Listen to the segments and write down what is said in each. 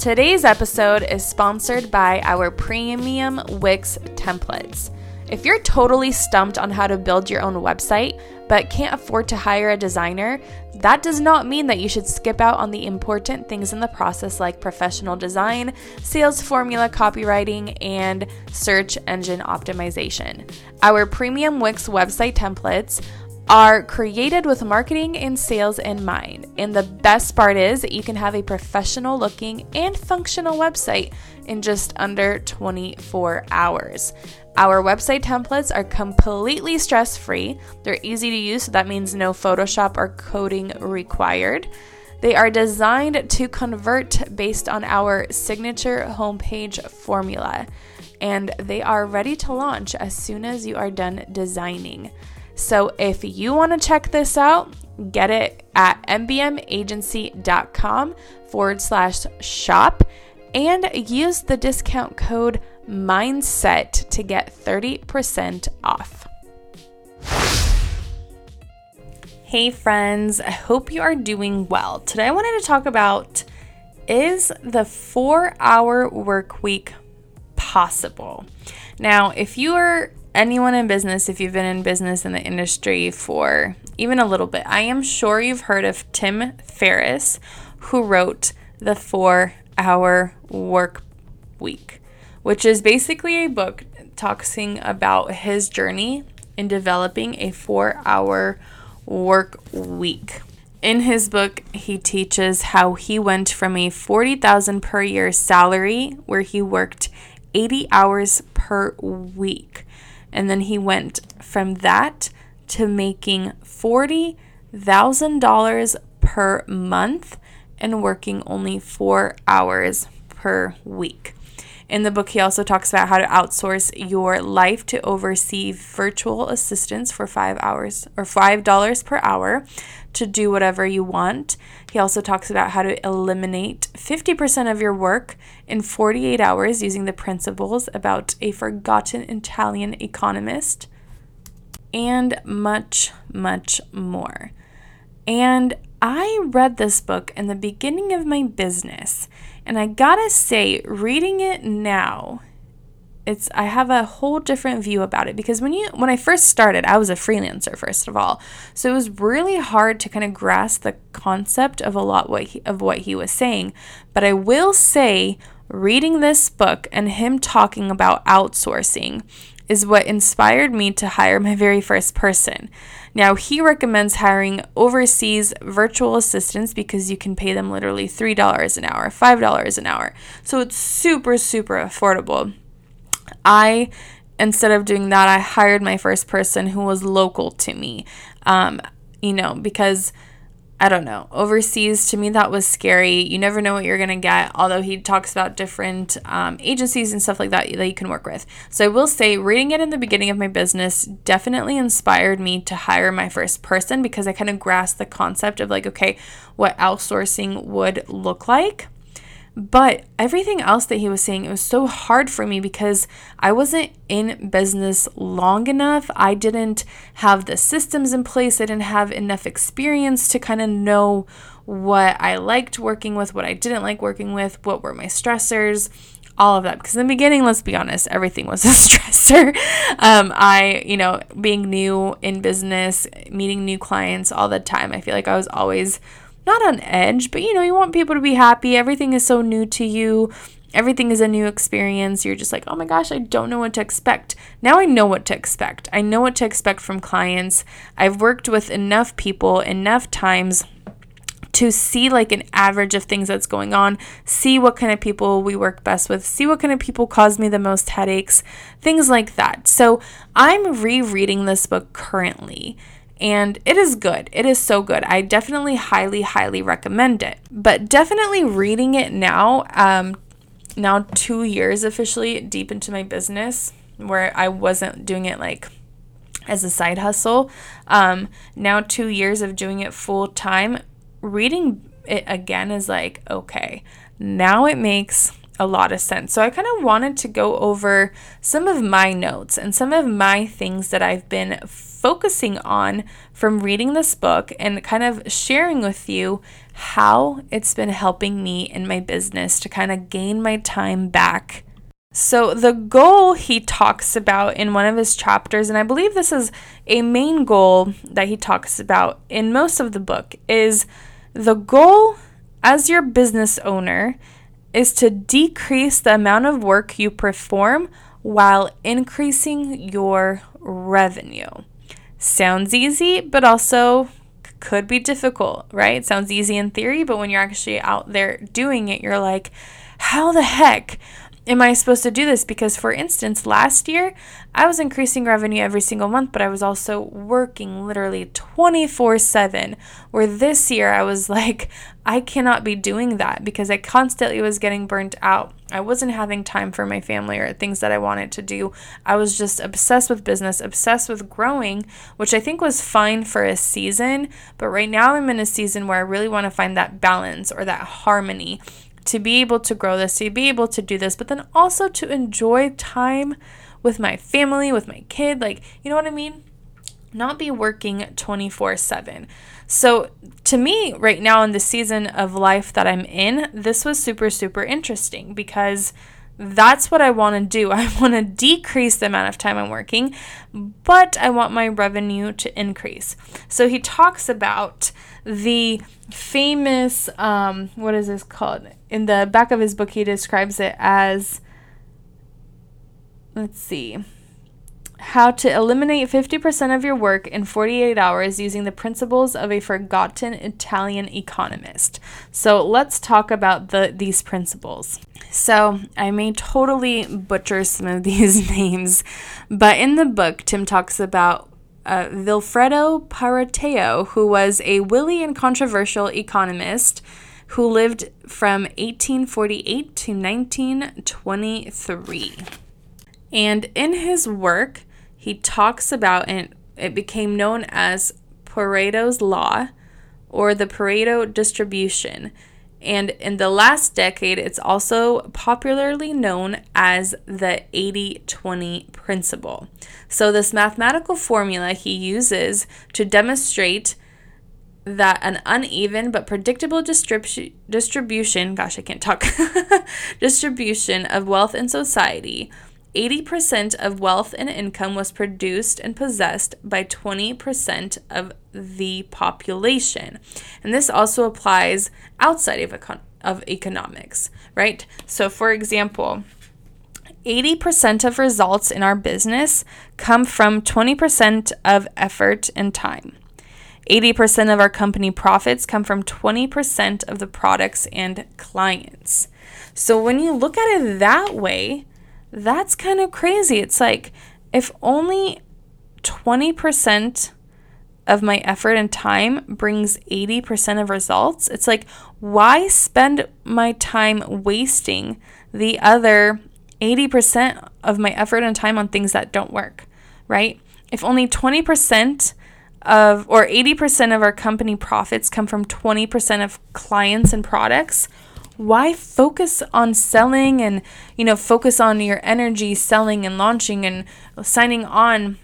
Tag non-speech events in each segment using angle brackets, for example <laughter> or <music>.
Today's episode is sponsored by our premium Wix templates. If you're totally stumped on how to build your own website, but can't afford to hire a designer, that does not mean that you should skip out on the important things in the process like professional design, sales formula copywriting, and search engine optimization. Our premium Wix website templates are created with marketing and sales in mind. And the best part is that you can have a professional looking and functional website in just under 24 hours. Our website templates are completely stress free. They're easy to use, so that means no Photoshop or coding required. They are designed to convert based on our signature homepage formula, and they are ready to launch as soon as you are done designing. So if you want to check this out, get it at mbmagency.com forward slash shop and use the discount code mindset to get 30% off. Hey, friends, I hope you are doing well. Today, I wanted to talk about is the four hour work week possible? Now, if you are anyone in business, if you've been in business in the industry for even a little bit, I am sure you've heard of Tim Ferriss, who wrote The Four Hour Work Week which is basically a book talking about his journey in developing a four hour work week. In his book, he teaches how he went from a 40,000 per year salary where he worked 80 hours per week. And then he went from that to making $40,000 per month and working only 4 hours per week. In the book, he also talks about how to outsource your life to oversee virtual assistants for five hours or five dollars per hour to do whatever you want. He also talks about how to eliminate 50% of your work in 48 hours using the principles about a forgotten Italian economist, and much, much more. And I read this book in the beginning of my business, and I gotta say, reading it now, it's I have a whole different view about it because when you when I first started, I was a freelancer first of all. So it was really hard to kind of grasp the concept of a lot what he, of what he was saying. But I will say reading this book and him talking about outsourcing is what inspired me to hire my very first person. Now, he recommends hiring overseas virtual assistants because you can pay them literally $3 an hour, $5 an hour. So it's super, super affordable. I, instead of doing that, I hired my first person who was local to me, um, you know, because I don't know. Overseas, to me, that was scary. You never know what you're going to get, although he talks about different um, agencies and stuff like that that you can work with. So I will say, reading it in the beginning of my business definitely inspired me to hire my first person because I kind of grasped the concept of like, okay, what outsourcing would look like. But everything else that he was saying, it was so hard for me because I wasn't in business long enough. I didn't have the systems in place. I didn't have enough experience to kind of know what I liked working with, what I didn't like working with, what were my stressors, all of that. Because in the beginning, let's be honest, everything was <laughs> a stressor. Um, I, you know, being new in business, meeting new clients all the time, I feel like I was always not on edge, but you know, you want people to be happy. Everything is so new to you. Everything is a new experience. You're just like, oh my gosh, I don't know what to expect. Now I know what to expect. I know what to expect from clients. I've worked with enough people enough times to see like an average of things that's going on, see what kind of people we work best with, see what kind of people cause me the most headaches, things like that. So I'm rereading this book currently and it is good. It is so good. I definitely highly, highly recommend it. But definitely reading it now, um, now two years officially deep into my business, where I wasn't doing it like as a side hustle. Um, now two years of doing it full time, reading it again is like, okay, now it makes a lot of sense. So I kind of wanted to go over some of my notes and some of my things that I've been focusing on from reading this book and kind of sharing with you how it's been helping me in my business to kind of gain my time back. So, the goal he talks about in one of his chapters, and I believe this is a main goal that he talks about in most of the book, is the goal as your business owner is to decrease the amount of work you perform while increasing your revenue. Sounds easy, but also could be difficult, right? Sounds easy in theory, but when you're actually out there doing it, you're like, how the heck am I supposed to do this? Because, for instance, last year I was increasing revenue every single month, but I was also working literally 24 7. Where this year I was <laughs> like, I cannot be doing that because I constantly was getting burnt out. I wasn't having time for my family or things that I wanted to do. I was just obsessed with business, obsessed with growing, which I think was fine for a season. But right now I'm in a season where I really want to find that balance or that harmony to be able to grow this, to be able to do this, but then also to enjoy time with my family, with my kid. Like, you know what I mean? Not be working 24 7. So, to me, right now in the season of life that I'm in, this was super, super interesting because that's what I want to do. <laughs> I want to decrease the amount of time I'm working, but I want my revenue to increase. So, he talks about the famous, um, what is this called? In the back of his book, he describes it as, let's see, how to eliminate 50% of your work in 48 hours using the principles of a forgotten Italian economist. So let's talk about the these principles. So I may totally butcher some of <laughs> these names, but in the book, Tim talks about uh, Vilfredo Pareto, who was a wily and controversial economist who lived from 1848 to 1923. And in his work, he talks about, and it became known as Pareto's Law or the Pareto distribution. And in the last decade, it's also popularly known as the 80 20 principle. So, this mathematical formula he uses to demonstrate that an uneven but predictable distribu- distribution, gosh, I can't talk, <laughs> distribution of wealth in society 80% of wealth and income was produced and possessed by 20% of the population. And this also applies outside of, econ- of economics, right? So, for example, 80% of results in our business come from 20% of effort and time. 80% of our company profits come from 20% of the products and clients. So, when you look at it that way, that's kind of crazy. It's like if only 20% of my effort and time brings 80% of results, it's like, why spend my time wasting the other 80% of my effort and time on things that don't work, right? If only 20% of or 80% of our company profits come from 20% of clients and products, why focus on selling and you know focus on your energy selling and launching and signing on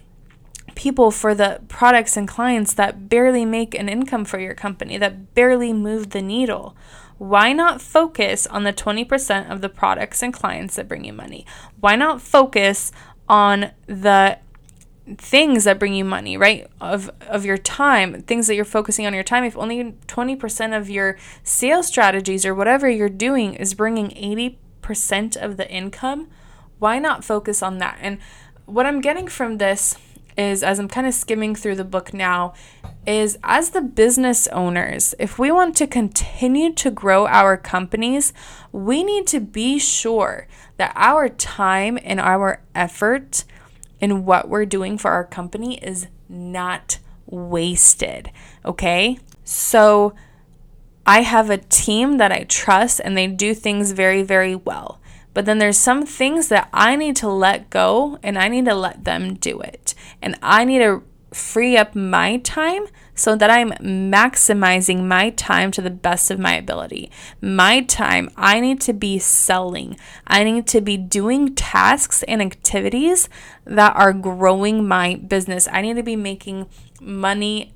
people for the products and clients that barely make an income for your company that barely move the needle? Why not focus on the 20% of the products and clients that bring you money? Why not focus on the things that bring you money, right? Of of your time, things that you're focusing on your time. If only 20% of your sales strategies or whatever you're doing is bringing 80% of the income, why not focus on that? And what I'm getting from this is as I'm kind of skimming through the book now is as the business owners, if we want to continue to grow our companies, we need to be sure that our time and our effort and what we're doing for our company is not wasted. Okay. So I have a team that I trust and they do things very, very well. But then there's some things that I need to let go and I need to let them do it. And I need to free up my time so that I'm maximizing my time to the best of my ability. My time, I need to be selling. I need to be doing tasks and activities that are growing my business. I need to be making money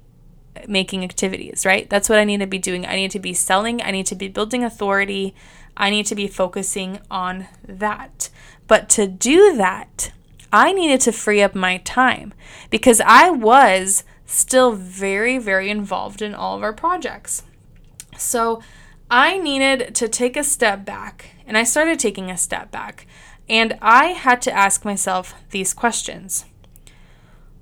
making activities, right? That's what I need to be doing. I need to be selling, I need to be building authority, I need to be focusing on that. But to do that, I needed to free up my time because I was still very, very involved in all of our projects. So I needed to take a step back, and I started taking a step back, and I had to ask myself these questions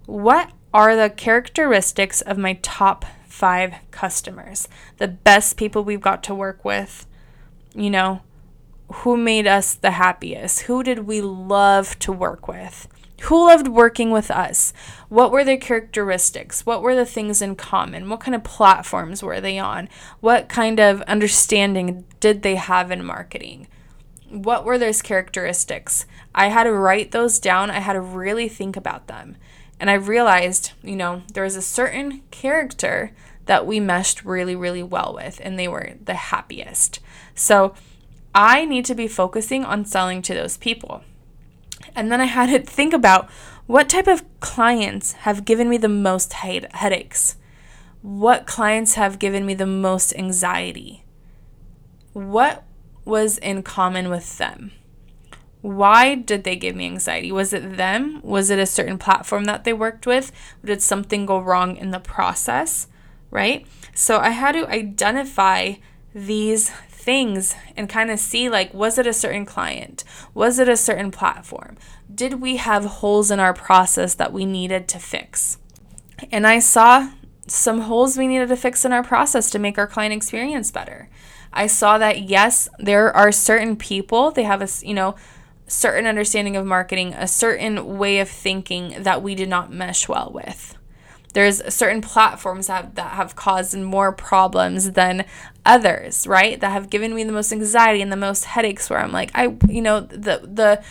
What are the characteristics of my top five customers? The best people we've got to work with, you know, who made us the happiest? Who did we love to work with? Who loved working with us? What were their characteristics? What were the things in common? What kind of platforms were they on? What kind of understanding did they have in marketing? What were those characteristics? I had to write those down. I had to really think about them. And I realized, you know, there was a certain character that we meshed really, really well with, and they were the happiest. So I need to be focusing on selling to those people. And then I had to think about what type of clients have given me the most headaches? What clients have given me the most anxiety? What was in common with them? Why did they give me anxiety? Was it them? Was it a certain platform that they worked with? Did something go wrong in the process? right? So I had to identify these things and kind of see like was it a certain client? Was it a certain platform? Did we have holes in our process that we needed to fix? And I saw some holes we needed to fix in our process to make our client experience better. I saw that yes, there are certain people, they have a, you know, certain understanding of marketing, a certain way of thinking that we did not mesh well with there's certain platforms that have, that have caused more problems than others right? That have given me the most anxiety and the most headaches where i'm like i you know the the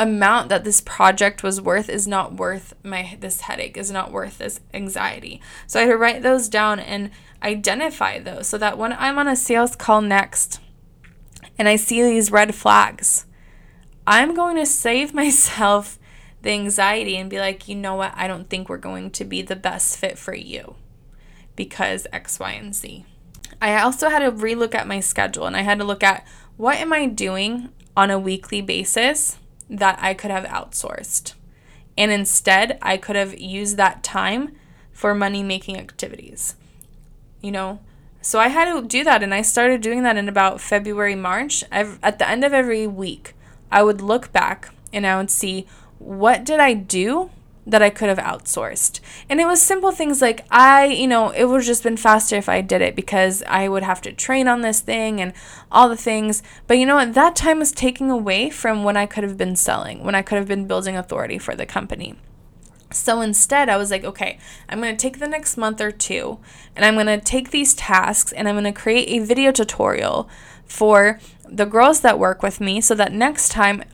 amount that this project was worth is not worth my this headache is not worth this anxiety. So i had to write those down and identify those so that when i'm on a sales call next and i see these red flags i'm going to save <laughs> myself the anxiety and be like, you know what, I don't think we're going to be the best fit for you because X, Y, and Z. I also had to relook at my schedule and I had to look at what am I doing on a weekly basis that I could have outsourced. And instead, I could have used that time for money making activities. You know, so I had to do that and I started doing that in about February, March. I've, at the end of every week, I would look back and I would see what did I do that I could have outsourced? And it was simple things like I, you know, it would have just been faster if I did it because I would have to train on this thing and all the things. But you know what? That time was taking away from when I could have been selling, when I could have been building authority for the company. So instead, I was like, okay, I'm going to take the next month or two and I'm going to take these tasks and I'm going to create a video tutorial for the girls that work with me so that next time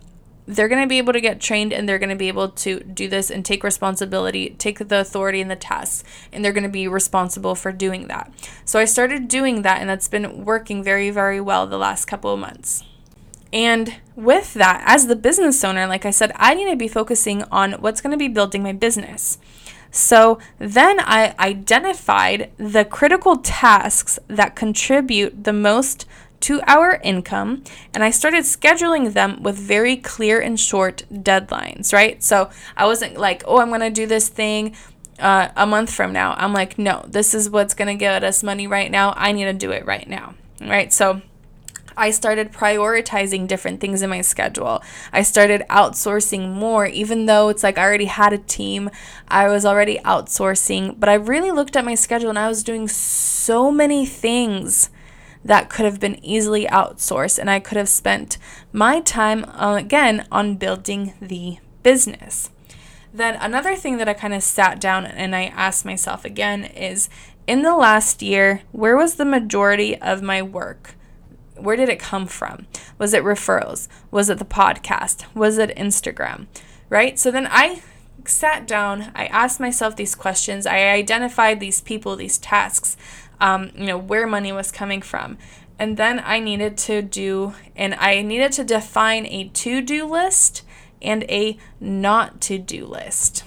they're going to be able to get trained and they're going to be able to do this and take responsibility, take the authority and the tasks, and they're going to be responsible for doing that. So I started doing that, and that's been working very, very well the last couple of months. And with that, as the business owner, like I said, I need to be focusing on what's going to be building my business. So then I identified the critical tasks that contribute the most to our income and I started scheduling them with very clear and short deadlines, right? So I wasn't like, oh, I'm going to do this thing uh, a month from now. I'm like, no, this is what's going to get us money right now. I need to do it right now, right? So I started prioritizing different things in my schedule. I started outsourcing more, even though it's like I already had a team, I was already outsourcing. But I really looked at my schedule and I was doing so many things that could have been easily outsourced, and I could have spent my time uh, again on building the business. Then another thing that I kind of sat down and I asked myself again is in the last year, where was the majority of my work? Where did it come from? Was it referrals? Was it the podcast? Was it Instagram? Right? So then I sat down, I asked myself these questions, I identified these people, these tasks, um, you know, where money was coming from. And then I needed to do, and I needed to define a to do list and a not to do list.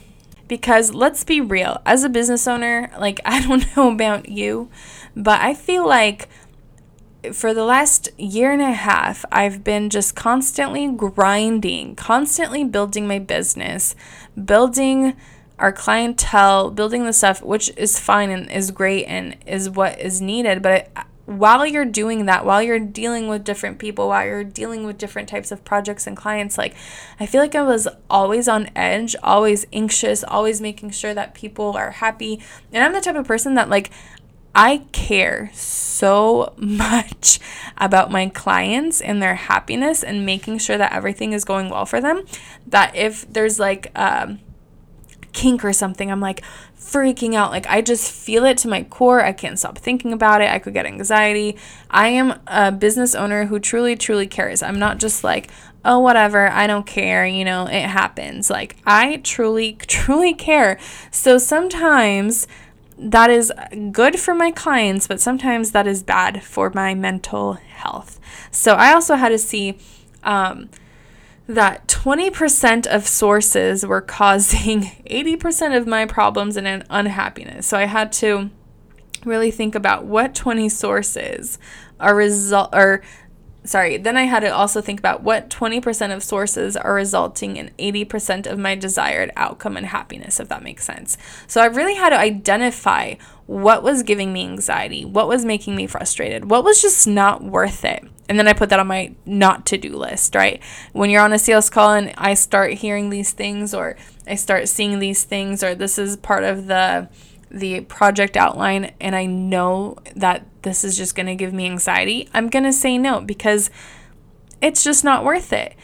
Because let's be real, as a business owner, like <laughs> I don't know about you, but I feel like for the last year and a half, I've been just constantly grinding, constantly building my business, building our clientele, building the stuff, which is fine and is great and is what is needed. But while you're doing that, while you're dealing with different people, while you're dealing with different types of projects and clients, like I feel like I was always on edge, always anxious, always making sure that people are happy. And I'm the type of person that, like, I care so <laughs> much about my clients and their happiness and making sure that everything is going well for them that if there's like um, kink or something, I'm like freaking out. Like I just feel it to my core. I can't stop thinking about it. I could get anxiety. I am a business owner who truly, truly cares. I'm not just like, oh, whatever, I don't care, you know, it happens. Like I truly, truly care. So sometimes that is good for my clients, but sometimes that is bad for my mental health. So I also had to see um, that 20% of sources were causing <laughs> 80% of my problems and unhappiness. So I had to really think about what 20 sources are result or sorry, then I had to also think about what 20% of sources are resulting in 80% of my desired outcome and happiness, if that makes sense. So I really had to identify what was giving me anxiety, what was making me frustrated, what was just not worth it. And then I put that on my not to do list, right? When you're on a sales call and I start hearing these things or I start seeing these things or this is part of the the project outline and I know that this is just going to give me anxiety, I'm going to say no because it's just not worth it.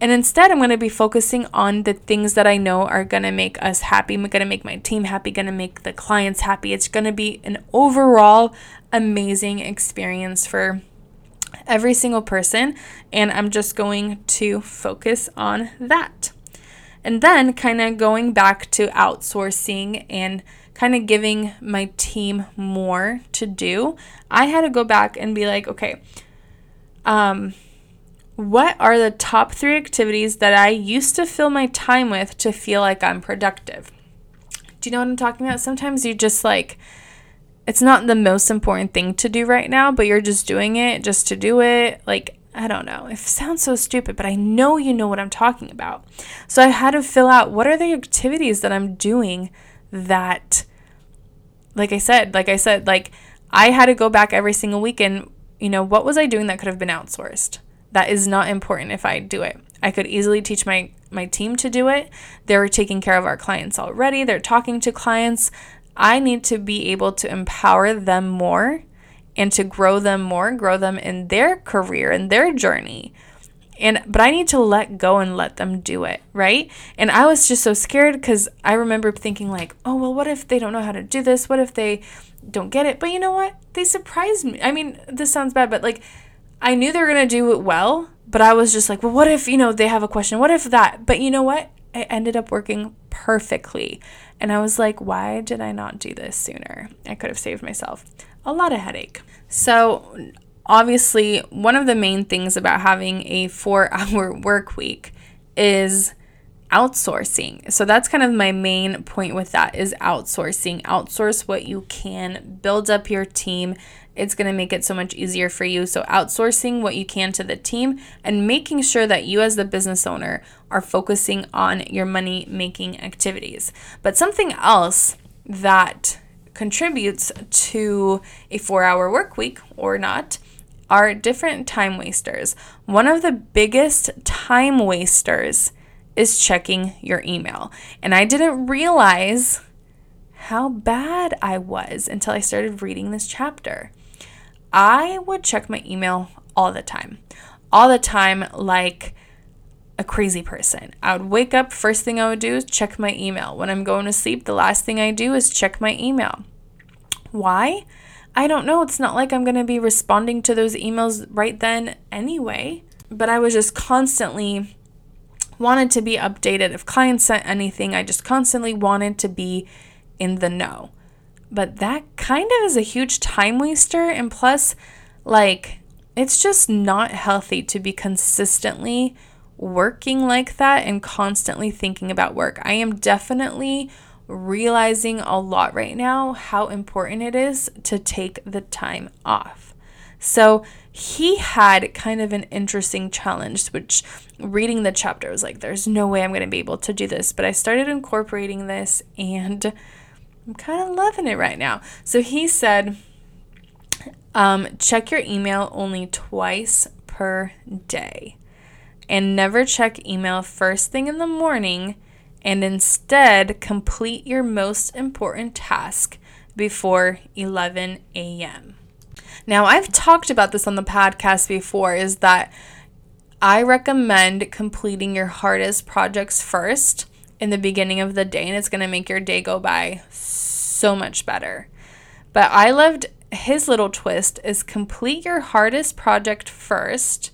And instead, I'm going to be focusing on the things that I know are going to make us happy, I'm going to make my team happy, going to make the clients happy. It's going to be an overall amazing experience for every single person. And I'm just going to focus on that. And then, kind of going back to outsourcing and kind of giving my team more to do, I had to go back and be like, okay, um, what are the top three activities that I used to fill my time with to feel like I'm productive? Do you know what I'm talking about? Sometimes you just like, it's not the most important thing to do right now, but you're just doing it just to do it. Like, I don't know. It sounds so stupid, but I know you know what I'm talking about. So I had to fill out what are the activities that I'm doing that like I said, like I said, like I had to go back every single week and, you know, what was I doing that could have been outsourced? That is not important if I do it. I could easily teach my my team to do it. They're taking care of our clients already. They're talking to clients. I need to be able to empower them more and to grow them more, grow them in their career and their journey and but I need to let go and let them do it, right? And I was just so scared because I remember thinking like, oh well, what if they don't know how to do this? What if they don't get it? But you know what? They surprised me. I mean, this sounds bad, but like I knew they were gonna do it well, but I was just like, well, what if you know they have a question? What if that? But you know what? It ended up working perfectly. And I was like, why did I not do this sooner? I could have saved myself a lot of headache. So obviously, one of the main things about having a four <laughs> hour work week is outsourcing. So that's kind of my main point with that is outsourcing. Outsource what you can, build up your team. It's going to make it so much easier for you. So outsourcing what you can to the team and making sure that you as the business owner are focusing on your money making activities. But something else that contributes to a 4-hour work week or not are different time wasters. One of the biggest time wasters is checking your email. And I didn't realize how bad I was until I started reading this chapter. I would check my email all the time. All the time, like a crazy person. I would wake up, first thing I would do is check my email. When I'm going to sleep, the last thing I do is check my email. Why? I don't know. It's not like I'm going to be responding to those emails right then anyway. But I was just constantly wanted to be updated. If clients sent anything, I just constantly wanted to be in the know. But that kind of is a huge time waster. And plus, like, it's just not healthy to be consistently working like that and constantly thinking about work. I am definitely realizing a lot right now how important it is to take the time off. So he had kind of an interesting challenge, which reading the chapter was like, there's no way I'm going to be able to do this. But I started incorporating this and I'm kind of loving it right now. So he said, um, check your email only twice per day and never check email first thing in the morning and instead complete your most important task before 11 a.m. Now, I've talked about this on the podcast before is that I recommend completing your hardest projects first in the beginning of the day, and it's going to make your day go by so much better. But I loved his little twist is complete your hardest project first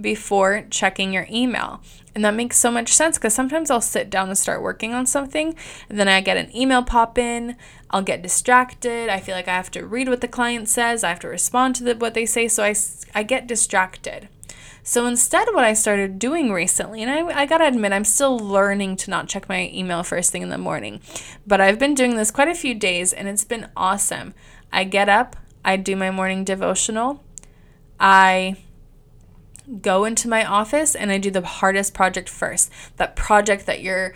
before checking your email. And that makes so much sense because sometimes I'll sit down and start working on something, and then I get an email pop in. I'll get distracted. I feel like I have to read what the client says, I have to respond to the, what they say, so I, I get distracted. So instead, what I started doing recently, and I, I gotta admit, I'm still learning to not check my email first thing in the morning, but I've been doing this quite a few days and it's been awesome. I get up, I do my morning devotional, I go into my office and I do the hardest project first. That project that you're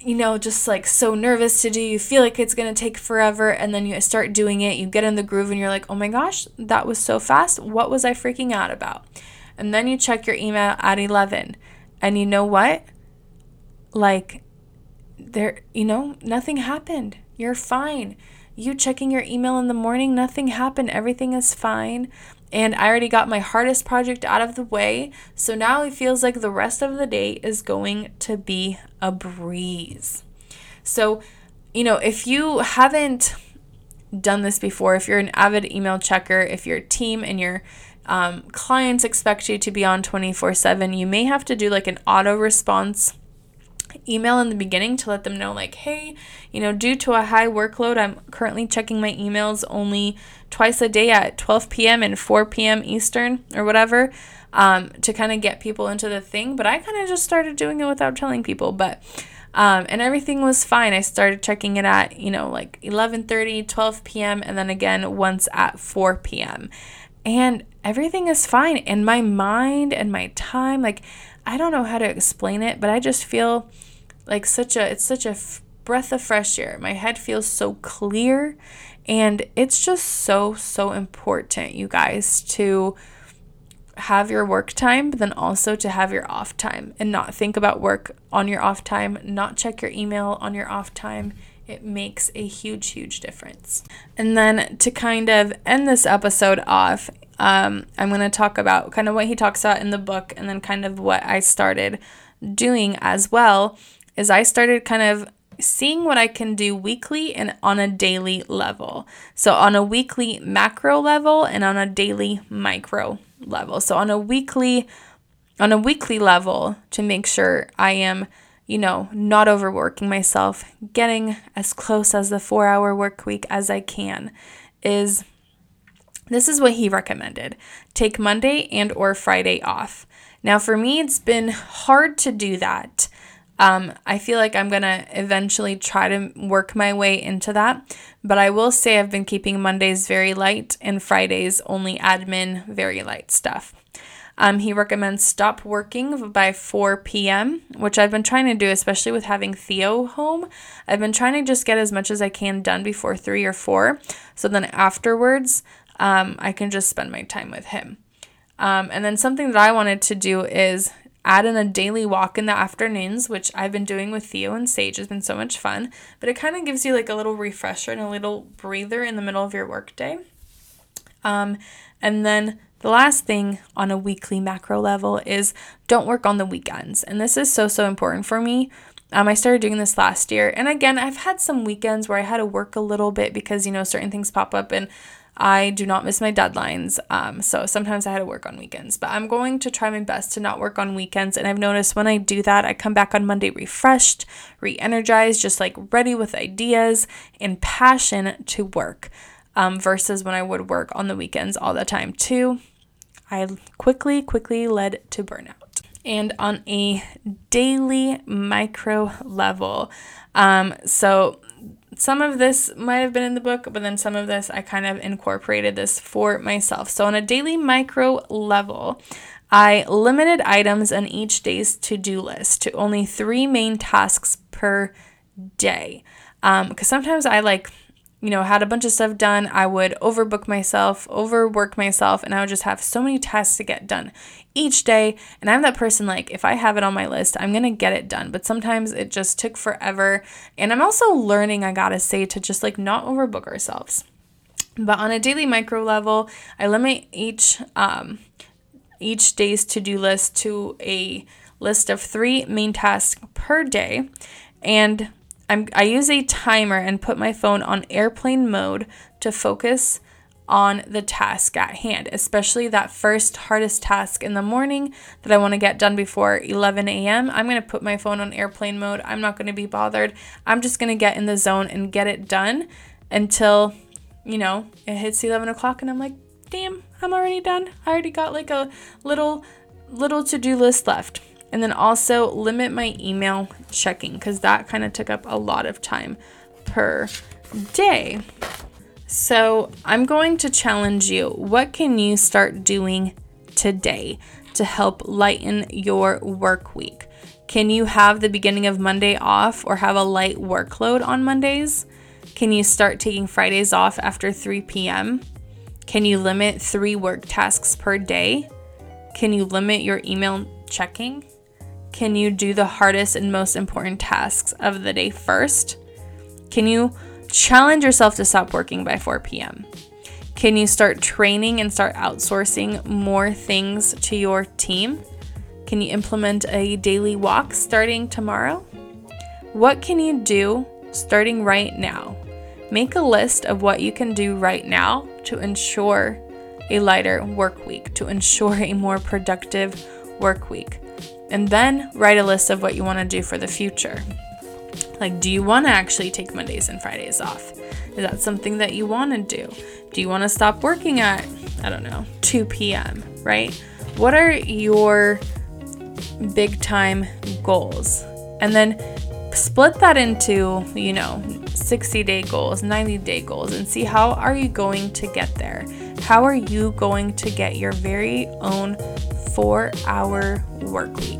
you know, just like so nervous to do. You feel like it's going to take forever. And then you start doing it. You get in the groove and you're like, oh my gosh, that was so fast. What was I freaking out about? And then you check your email at 11. And you know what? Like, there, you know, nothing happened. You're fine. You checking your email in the morning, nothing happened. Everything is fine. And I already got my hardest project out of the way. So now it feels like the rest of the day is going to be a breeze. So, you know, if you haven't done this before, if you're an avid email checker, if your team and your um, clients expect you to be on 24 7, you may have to do like an auto response email in the beginning to let them know, like, hey, you know, due to a high workload, I'm currently checking my emails only twice a day at 12 p.m. and 4 p.m. Eastern or whatever um, to kind of get people into the thing. But I kind of just started doing it without telling people. But um, and everything was fine. I started checking it at you know like 11:30, 12 p.m. and then again once at 4 p.m. And everything is fine. And my mind and my time, like I don't know how to explain it, but I just feel like such a it's such a f- breath of fresh air. My head feels so clear and it's just so so important you guys to have your work time, but then also to have your off time and not think about work on your off time, not check your email on your off time. It makes a huge, huge difference. And then to kind of end this episode off, um, I'm going to talk about kind of what he talks about in the book and then kind of what I started doing as well is I started kind of seeing what I can do weekly and on a daily level. So, on a weekly macro level and on a daily micro level. So, on a weekly on a weekly level to make sure I am, you know, not overworking myself, getting as close as the 4-hour work week as I can is this is what he recommended. Take Monday and or Friday off. Now for me it's been hard to do that um, I feel like I'm going to eventually try to work my way into that. But I will say I've been keeping Mondays very light and Fridays only admin, very light stuff. Um, he recommends stop working by 4 p.m., which I've been trying to do, especially with having Theo home. I've been trying to just get as much as I can done before 3 or 4. So then afterwards, um, I can just spend my time with him. Um, and then something that I wanted to do is add in a daily walk in the afternoons, which I've been doing with Theo and Sage has been so much fun. But it kind of gives you like a little refresher and a little breather in the middle of your workday. Um, and then The last thing on a weekly macro level is don't work on the weekends. And this is so, so important for me. Um, I started doing this last year. And again, I've had some weekends where I had to work a little bit because, you know, certain things pop up and I do not miss my deadlines. Um, so sometimes I had to work on weekends, but I'm going to try my best to not work on weekends. And I've noticed when I do that, I come back on Monday refreshed, re energized, just like ready with ideas and passion to work um, versus when I would work on the weekends all the time too. I quickly, quickly led to burnout. And on a daily micro level, um, so some of this might have been in the book, but then some of this I kind of incorporated this for myself. So, on a daily micro level, I limited items on each day's to do list to only three main tasks per day. Because um, sometimes I like you know, had a bunch of stuff done, I would overbook myself, overwork myself, and I would just have so many tasks to get done each day. And I'm that person, like, if I have it on my list, I'm gonna get it done. But sometimes it just took forever. And I'm also learning, I gotta say, to just like not overbook ourselves. But on a daily micro level, I limit each um, each day's to-do list to a list of three main tasks per day. And I'm, I use a timer and put my phone on airplane mode to focus on the task at hand, especially that first hardest task in the morning that I want to get done before 11 a.m. I'm going to put my phone on airplane mode. I'm not going to be bothered. I'm just going to get in the zone and get it done until, you know, it hits 11 o'clock and I'm like, damn, I'm already done. I already got like a little, little to do list left. And then also limit my email checking because that kind of took up a lot of time per day. So I'm going to challenge you. What can you start doing today to help lighten your work week? Can you have the beginning of Monday off or have a light workload on Mondays? Can you start taking Fridays off after 3 p.m.? Can you limit three work tasks per day? Can you limit your email checking? Can you do the hardest and most important tasks of the day first? Can you challenge yourself to stop working by 4 p.m.? Can you start training and start outsourcing more things to your team? Can you implement a daily walk starting tomorrow? What can you do starting right now? Make a list of what you can do right now to ensure a lighter work week, to ensure a more productive work week. And then write a list of what you want to do for the future. Like, do you want to actually take Mondays and Fridays off? Is that something that you want to do? Do you want to stop working at, I don't know, 2 p.m., right? What are your big time goals? And then split that into, you know, 60 day goals, 90 day goals, and see how are you going to get there? How are you going to get your very own four hour work week?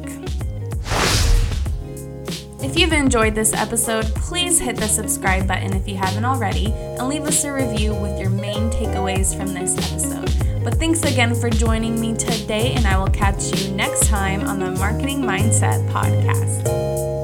If you've enjoyed this episode, please hit the subscribe button if you haven't already and leave us a review with your main takeaways from this episode. But thanks again for joining me today, and I will catch you next time on the Marketing Mindset Podcast.